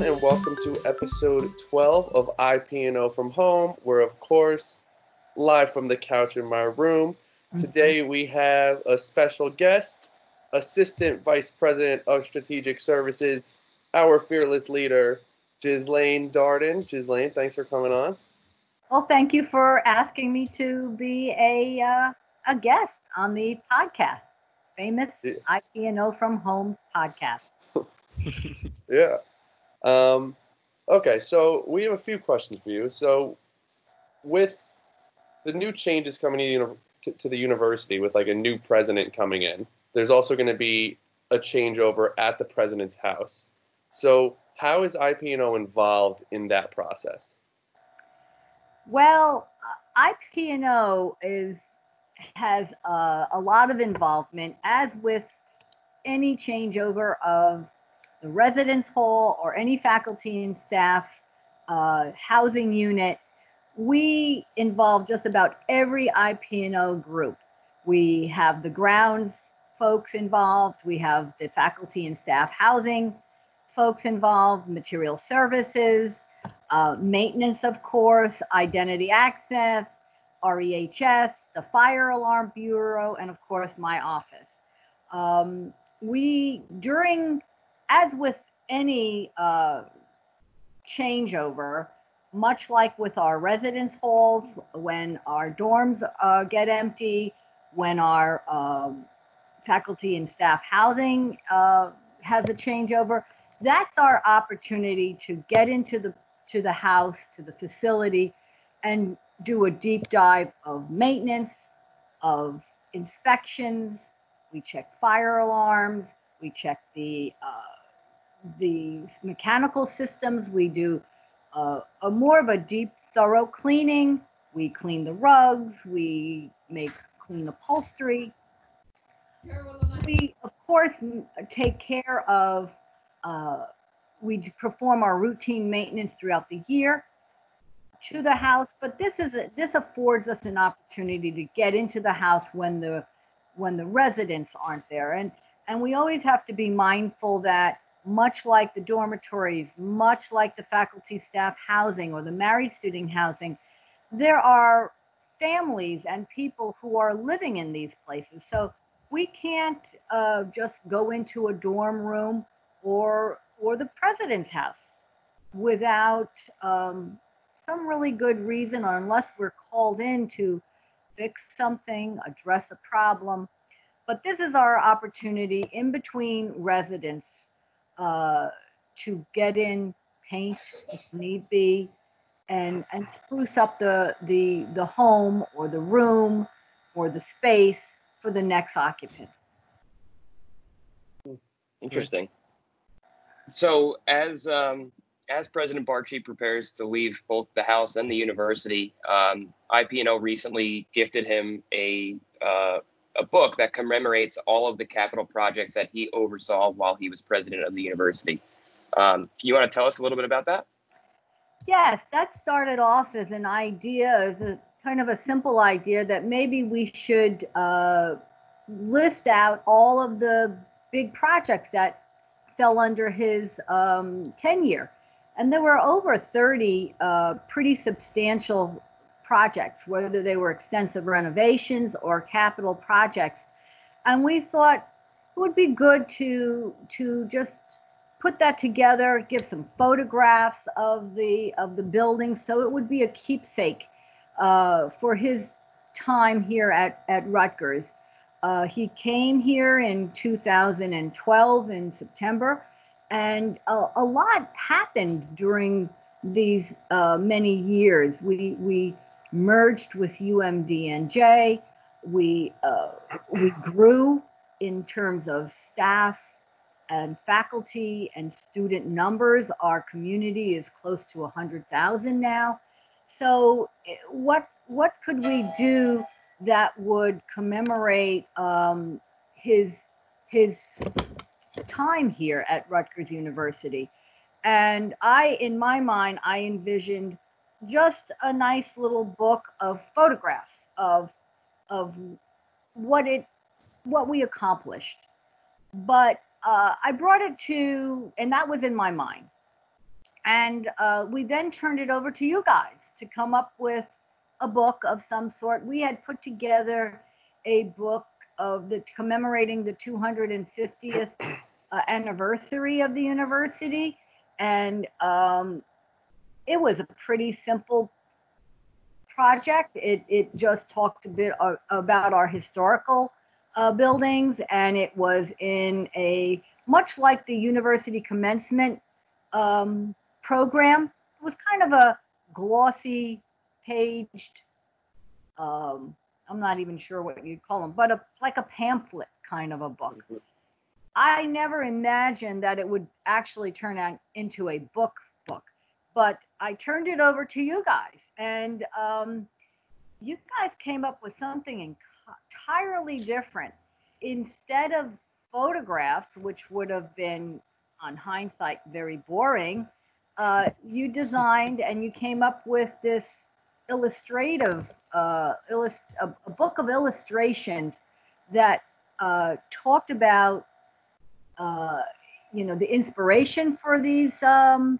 everyone, and welcome to episode 12 of IPNO from Home. We're, of course, live from the couch in my room. Today, we have a special guest, Assistant Vice President of Strategic Services, our fearless leader, Ghislaine Darden. Ghislaine, thanks for coming on. Well, thank you for asking me to be a uh, a guest on the podcast, famous Yeah. IPNO from Home podcast. Yeah. Um, okay, so we have a few questions for you. So, with the new changes coming to, to, to the university, with like a new president coming in, there's also going to be a changeover at the president's house. So, how is IPNO involved in that process? Well, IPNO is has uh, a lot of involvement, as with any changeover of the residence hall or any faculty and staff uh, housing unit. We involve just about every IPNO group. We have the grounds folks involved. We have the faculty and staff housing folks involved, material services, uh, maintenance, of course, identity access, REHS, the Fire Alarm Bureau, and of course, my office. Um, we, during, as with any uh, changeover, much like with our residence halls, when our dorms uh, get empty, when our um, faculty and staff housing uh, has a changeover, that's our opportunity to get into the to the house, to the facility, and do a deep dive of maintenance, of inspections. We check fire alarms. We check the uh, the mechanical systems. We do uh, a more of a deep, thorough cleaning. We clean the rugs. We make clean upholstery. We, of course, take care of. Uh, we perform our routine maintenance throughout the year to the house, but this is a, this affords us an opportunity to get into the house when the when the residents aren't there, and and we always have to be mindful that much like the dormitories, much like the faculty staff housing or the married student housing, there are families and people who are living in these places. So we can't uh, just go into a dorm room or or the president's house without um, some really good reason or unless we're called in to fix something, address a problem. But this is our opportunity in between residents uh, to get in, paint if need be, and and spruce up the the the home or the room or the space for the next occupant. Interesting. So, as um, as President Barchi prepares to leave both the House and the university, um, IPNO recently gifted him a uh, a book that commemorates all of the capital projects that he oversaw while he was president of the university. Um, you want to tell us a little bit about that? Yes, that started off as an idea, as a kind of a simple idea that maybe we should uh, list out all of the big projects that fell under his um, tenure. And there were over 30 uh, pretty substantial projects, whether they were extensive renovations or capital projects. And we thought it would be good to to just put that together, give some photographs of the of the building, so it would be a keepsake uh, for his time here at at Rutgers. Uh, he came here in 2012 in September, and a, a lot happened during these uh, many years. We we merged with UMDNJ. We uh, we grew in terms of staff and faculty and student numbers. Our community is close to 100,000 now. So, eh, what what could we do that would commemorate um, his his time here at Rutgers University? And I, in my mind, I envisioned just a nice little book of photographs of of what it what we accomplished. But uh, I brought it to, and that was in my mind. and uh, we then turned it over to you guys to come up with a book of some sort. We had put together a book of the commemorating the 250th uh, anniversary of the university, and um, it was a pretty simple project. It it just talked a bit uh, about our historical uh, buildings, and it was in a much like the university commencement um, program. It was kind of a glossy, paged. Um, I'm not even sure what you'd call them, but a like a pamphlet kind of a book. I never imagined that it would actually turn out into a book book, but I turned it over to you guys, and um, you guys came up with something entirely different. Instead of photographs, which would have been, on hindsight, very boring, uh, you designed and you came up with this illustrative, uh, illust- a, a book of illustrations that uh, talked about, uh, you know, the inspiration for these um,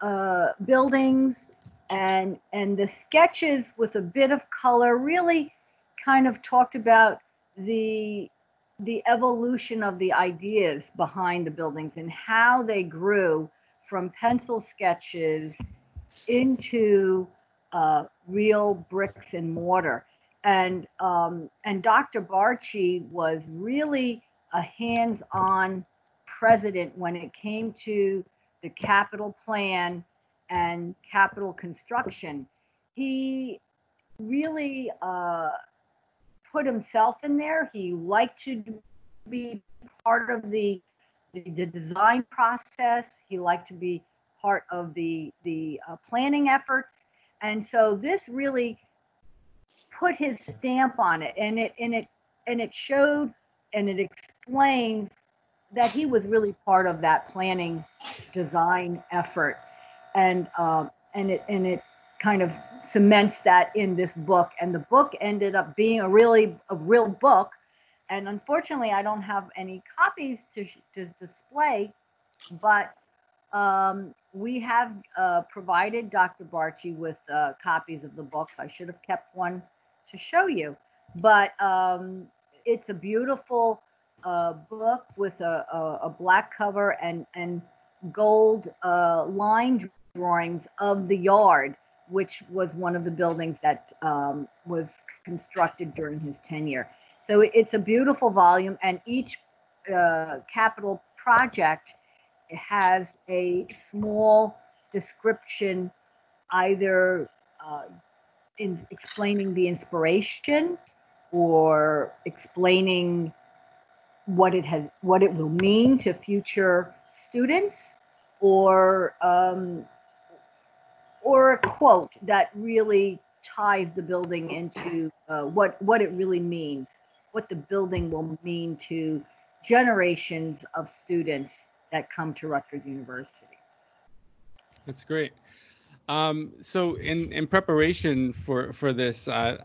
uh, buildings and and the sketches with a bit of color really kind of talked about the the evolution of the ideas behind the buildings and how they grew from pencil sketches into uh, real bricks and mortar. And um, and Dr. Barchi was really a hands-on president when it came to the capital plan and capital construction. He really uh, put himself in there. He liked to be part of the, the, the design process. He liked to be part of the the uh, planning efforts, and so this really put his stamp on it, and it and it and it showed and it explains that he was really part of that planning design effort, and um, and it and it kind of cements that in this book. And the book ended up being a really a real book. And unfortunately, I don't have any copies to, to display, but um, we have uh, provided Dr. Barchi with uh, copies of the books. I should have kept one to show you, but um, it's a beautiful uh, book with a, a, a, black cover and and gold uh, line drawings of the yard which was one of the buildings that um, was constructed during his tenure. So it's a beautiful volume, and each uh, capital project has a small description, either uh, in explaining the inspiration or explaining what it has, what it will mean to future students, or um, or a quote that really ties the building into uh, what what it really means, what the building will mean to generations of students that come to Rutgers University. That's great. Um, so in in preparation for for this, uh,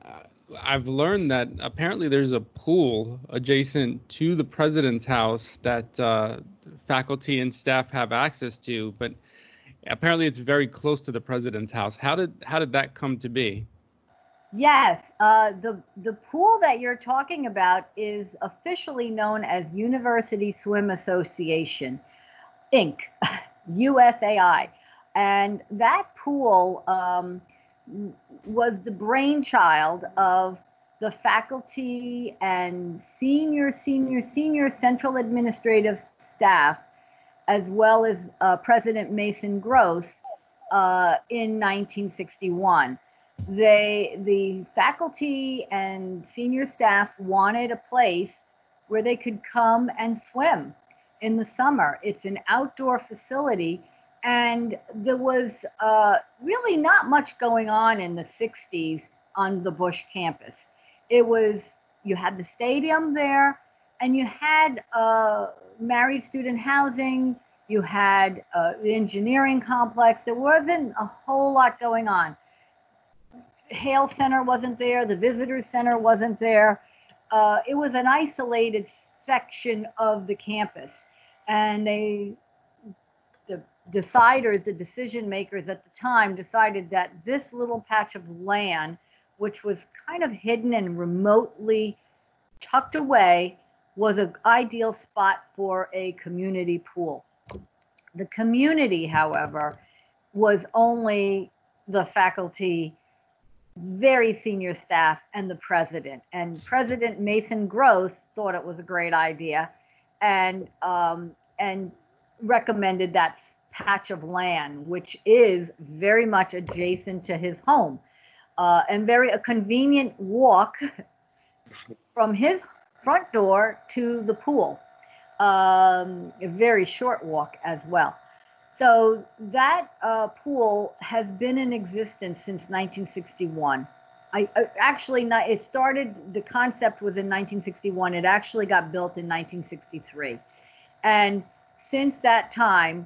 I've learned that apparently there's a pool adjacent to the president's house that uh, faculty and staff have access to, but apparently it's very close to the president's house. How did how did that come to be? Yes, uh, the the pool that you're talking about is officially known as University Swim Association, Inc., USAI, and that pool um, was the brainchild of the faculty and senior, senior, senior central administrative staff as well as uh, President Mason Gross uh, in 1961. They, the faculty and senior staff wanted a place where they could come and swim in the summer. It's an outdoor facility, and there was uh, really not much going on in the 60s on the Busch campus. It was, you had the stadium there, and you had uh, married student housing, you had uh, the engineering complex. There wasn't a whole lot going on. Hale Center wasn't there. The visitor Center wasn't there. Uh, it was an isolated section of the campus, and they, the deciders, the decision makers at the time, decided that this little patch of land, which was kind of hidden and remotely tucked away, was an ideal spot for a community pool. The community, however, was only the faculty, very senior staff, and the president. And President Mason Gross thought it was a great idea, and um, and recommended that patch of land, which is very much adjacent to his home, uh, and very a convenient walk from his front door to the pool. Um, a very short walk as well. So that uh, pool has been in existence since 1961. I, I actually not, it started the concept was in 1961. It actually got built in 1963, and since that time,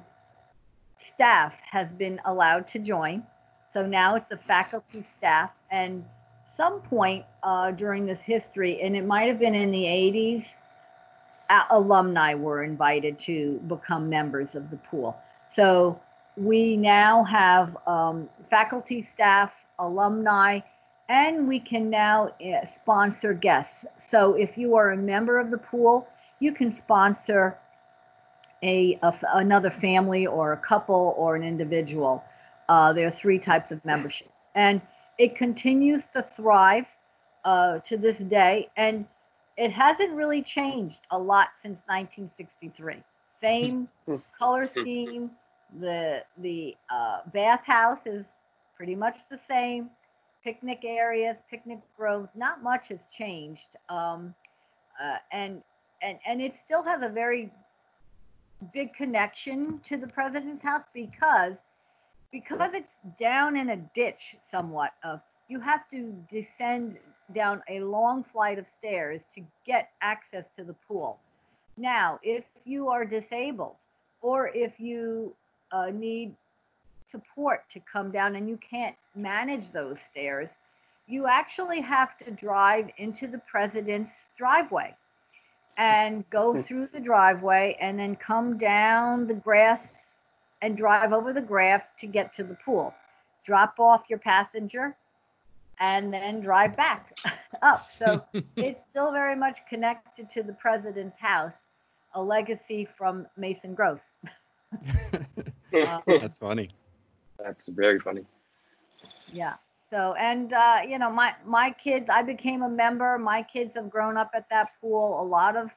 staff has been allowed to join. So now it's the faculty staff, and some point uh, during this history, and it might have been in the 80s, alumni were invited to become members of the pool. So we now have um, faculty, staff, alumni, and we can now uh, sponsor guests. So if you are a member of the pool, you can sponsor a, a another family or a couple or an individual. Uh, there are three types of memberships, and it continues to thrive uh, to this day. And it hasn't really changed a lot since 1963. Same color scheme. The the uh, bathhouse is pretty much the same. Picnic areas, picnic groves, not much has changed. Um, uh, and and and it still has a very big connection to the president's house because because it's down in a ditch somewhat of you have to descend down a long flight of stairs to get access to the pool. Now, if you are disabled or if you uh, need support to come down and you can't manage those stairs, you actually have to drive into the president's driveway and go hmm. through the driveway and then come down the grass and drive over the grass to get to the pool. Drop off your passenger and then drive back up. So it's still very much connected to the president's house, a legacy from Mason Gross. uh, That's funny. That's very funny. Yeah. So and uh, you know my my kids, I became a member. My kids have grown up at that pool. A lot of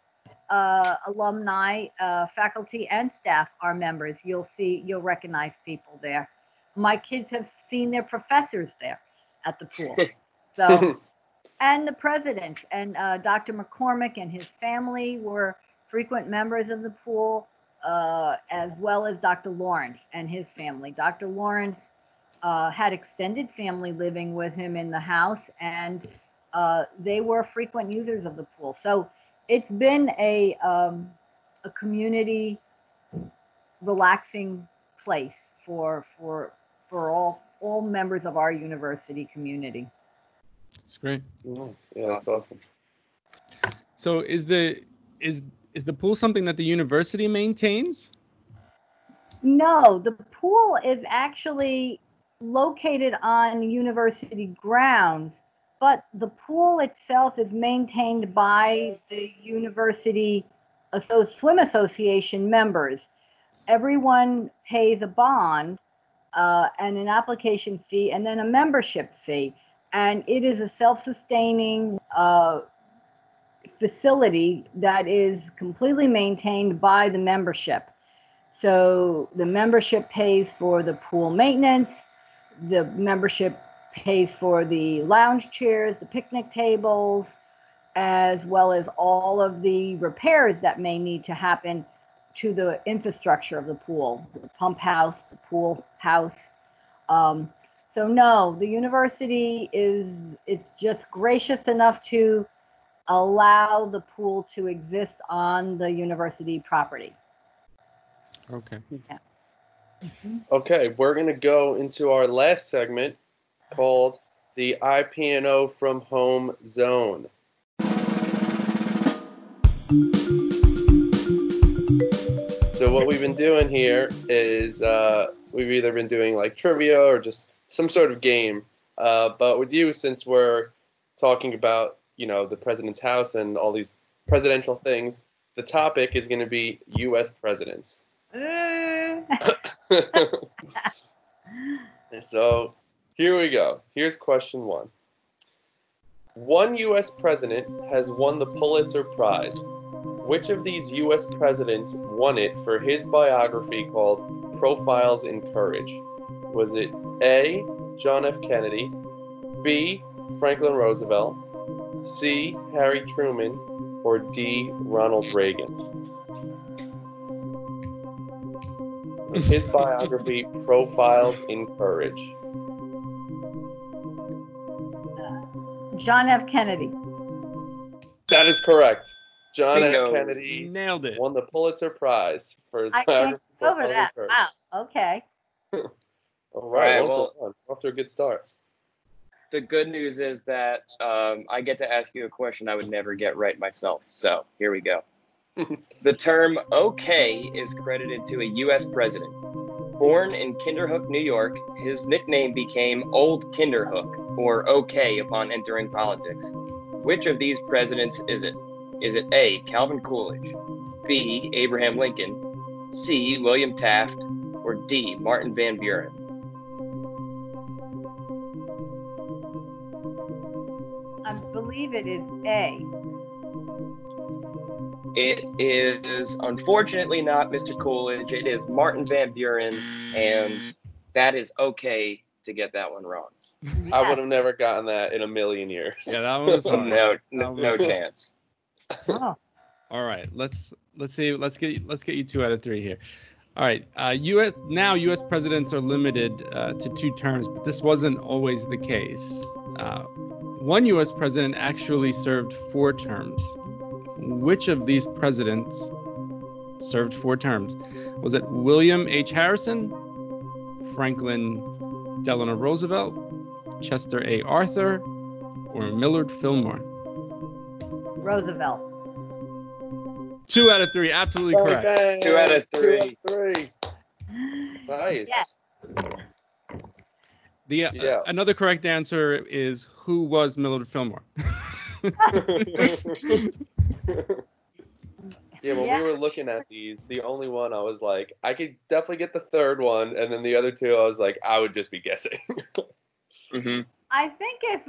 uh, alumni, uh, faculty, and staff are members. You'll see, you'll recognize people there. My kids have seen their professors there at the pool. So, and the president and uh, Dr. McCormick and his family were frequent members of the pool, uh, as well as Dr. Lawrence and his family. Dr. Lawrence uh, had extended family living with him in the house, and uh, they were frequent users of the pool. So it's been a um, a community relaxing place for for for all all members of our university community. It's great. Nice. Yeah, that's awesome. So is the is is the pool something that the university maintains? No, the pool is actually located on university grounds, but the pool itself is maintained by the university so swim association members. Everyone pays a bond uh, and an application fee and then a membership fee. And it is a self-sustaining uh, facility that is completely maintained by the membership. So the membership pays for the pool maintenance, the membership pays for the lounge chairs, the picnic tables, as well as all of the repairs that may need to happen to the infrastructure of the pool, the pump house, the pool house. Um, so no, the university is it's just gracious enough to allow the pool to exist on the university property. Okay. Yeah. Okay, we're gonna go into our last segment, called the IPNO from Home Zone. So what we've been doing here is uh, we've either been doing like trivia or just some sort of game. Uh, but with you, since we're talking about you know the president's house and all these presidential things, the topic is going to be U.S. presidents. so here we go. Here's question one. One U.S. president has won the Pulitzer Prize. Which of these U.S. presidents won it for his biography called Profiles in Courage? Was it A. John F. Kennedy, B. Franklin Roosevelt, C. Harry Truman, or D. Ronald Reagan? His biography, Profiles in Courage. John F. Kennedy. That is correct. John Bingo. F. Kennedy Nailed it. won the Pulitzer Prize for his I can't biography. over Profiles that. Courage. Wow. Okay. All Right, right, well- well, off to a good start. The good news is that um, I get to ask you a question I would never get right myself. So here we go. The term okay is credited to a U.S. president. Born in Kinderhook, New York, his nickname became Old Kinderhook, or OK, upon entering politics. Which of these presidents is it? Is it A. Calvin Coolidge, B. Abraham Lincoln, C. William Taft, or D. Martin Van Buren? I believe it is A. It is unfortunately not Mr. Coolidge. It is Martin Van Buren, and that is okay to get that one wrong. I would have never gotten that in a million years. Yeah, that one was hard. No, no, no was- chance. Oh, All right, let's let's see. Let's get let's get you two out of three here. All right, uh, U.S. now U.S. presidents are limited uh, to two terms, but this wasn't always the case. Uh, one U.S. president actually served four terms. Which of these presidents served four terms? Was it William H. Harrison, Franklin Delano Roosevelt, Chester A. Arthur, or Millard Fillmore? Roosevelt. Two out of three, absolutely correct. Two out of two out three. of three. Nice. Yes. The uh, Yeah. another correct answer is who was Millard Fillmore? yeah, when Yeah. we were looking at these, the only one I was like, I could definitely get the third one, and then the other two, I was like, I would just be guessing. hmm I think if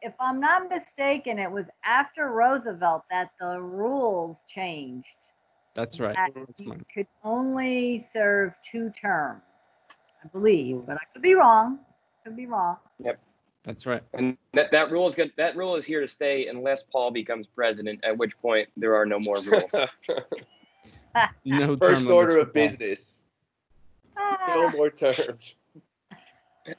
if I'm not mistaken, it was after Roosevelt that the rules changed. That's right. That That's you could only serve two terms, I believe, but I could be wrong. Could be wrong. That's right. And that, that rule is good. That rule is here to stay unless Paul becomes president, at which point there are no more rules. No First term order of for business. No more terms.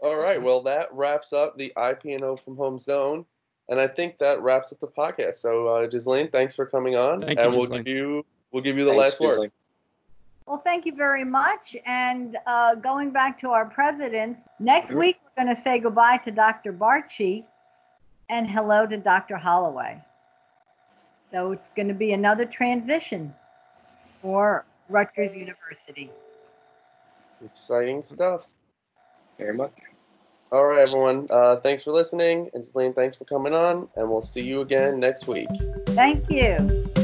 All right. Well, that wraps up the IPNO from Home Zone, and I think that wraps up the podcast. So, uh, Ghislaine, thanks for coming on, Thank you, and we'll Ghislaine. give you we'll give you the Thanks, last word. Ghislaine. Well, thank you very much. And uh, going back to our presidents, next Mhm. week we're going to say goodbye to Dr. Barchi and hello to Dr. Holloway. So it's going to be another transition for Rutgers University. Exciting stuff. Very much. All right, everyone. Uh, thanks for listening, and Ghislaine, thanks for coming on, and we'll see you again next week. Thank you.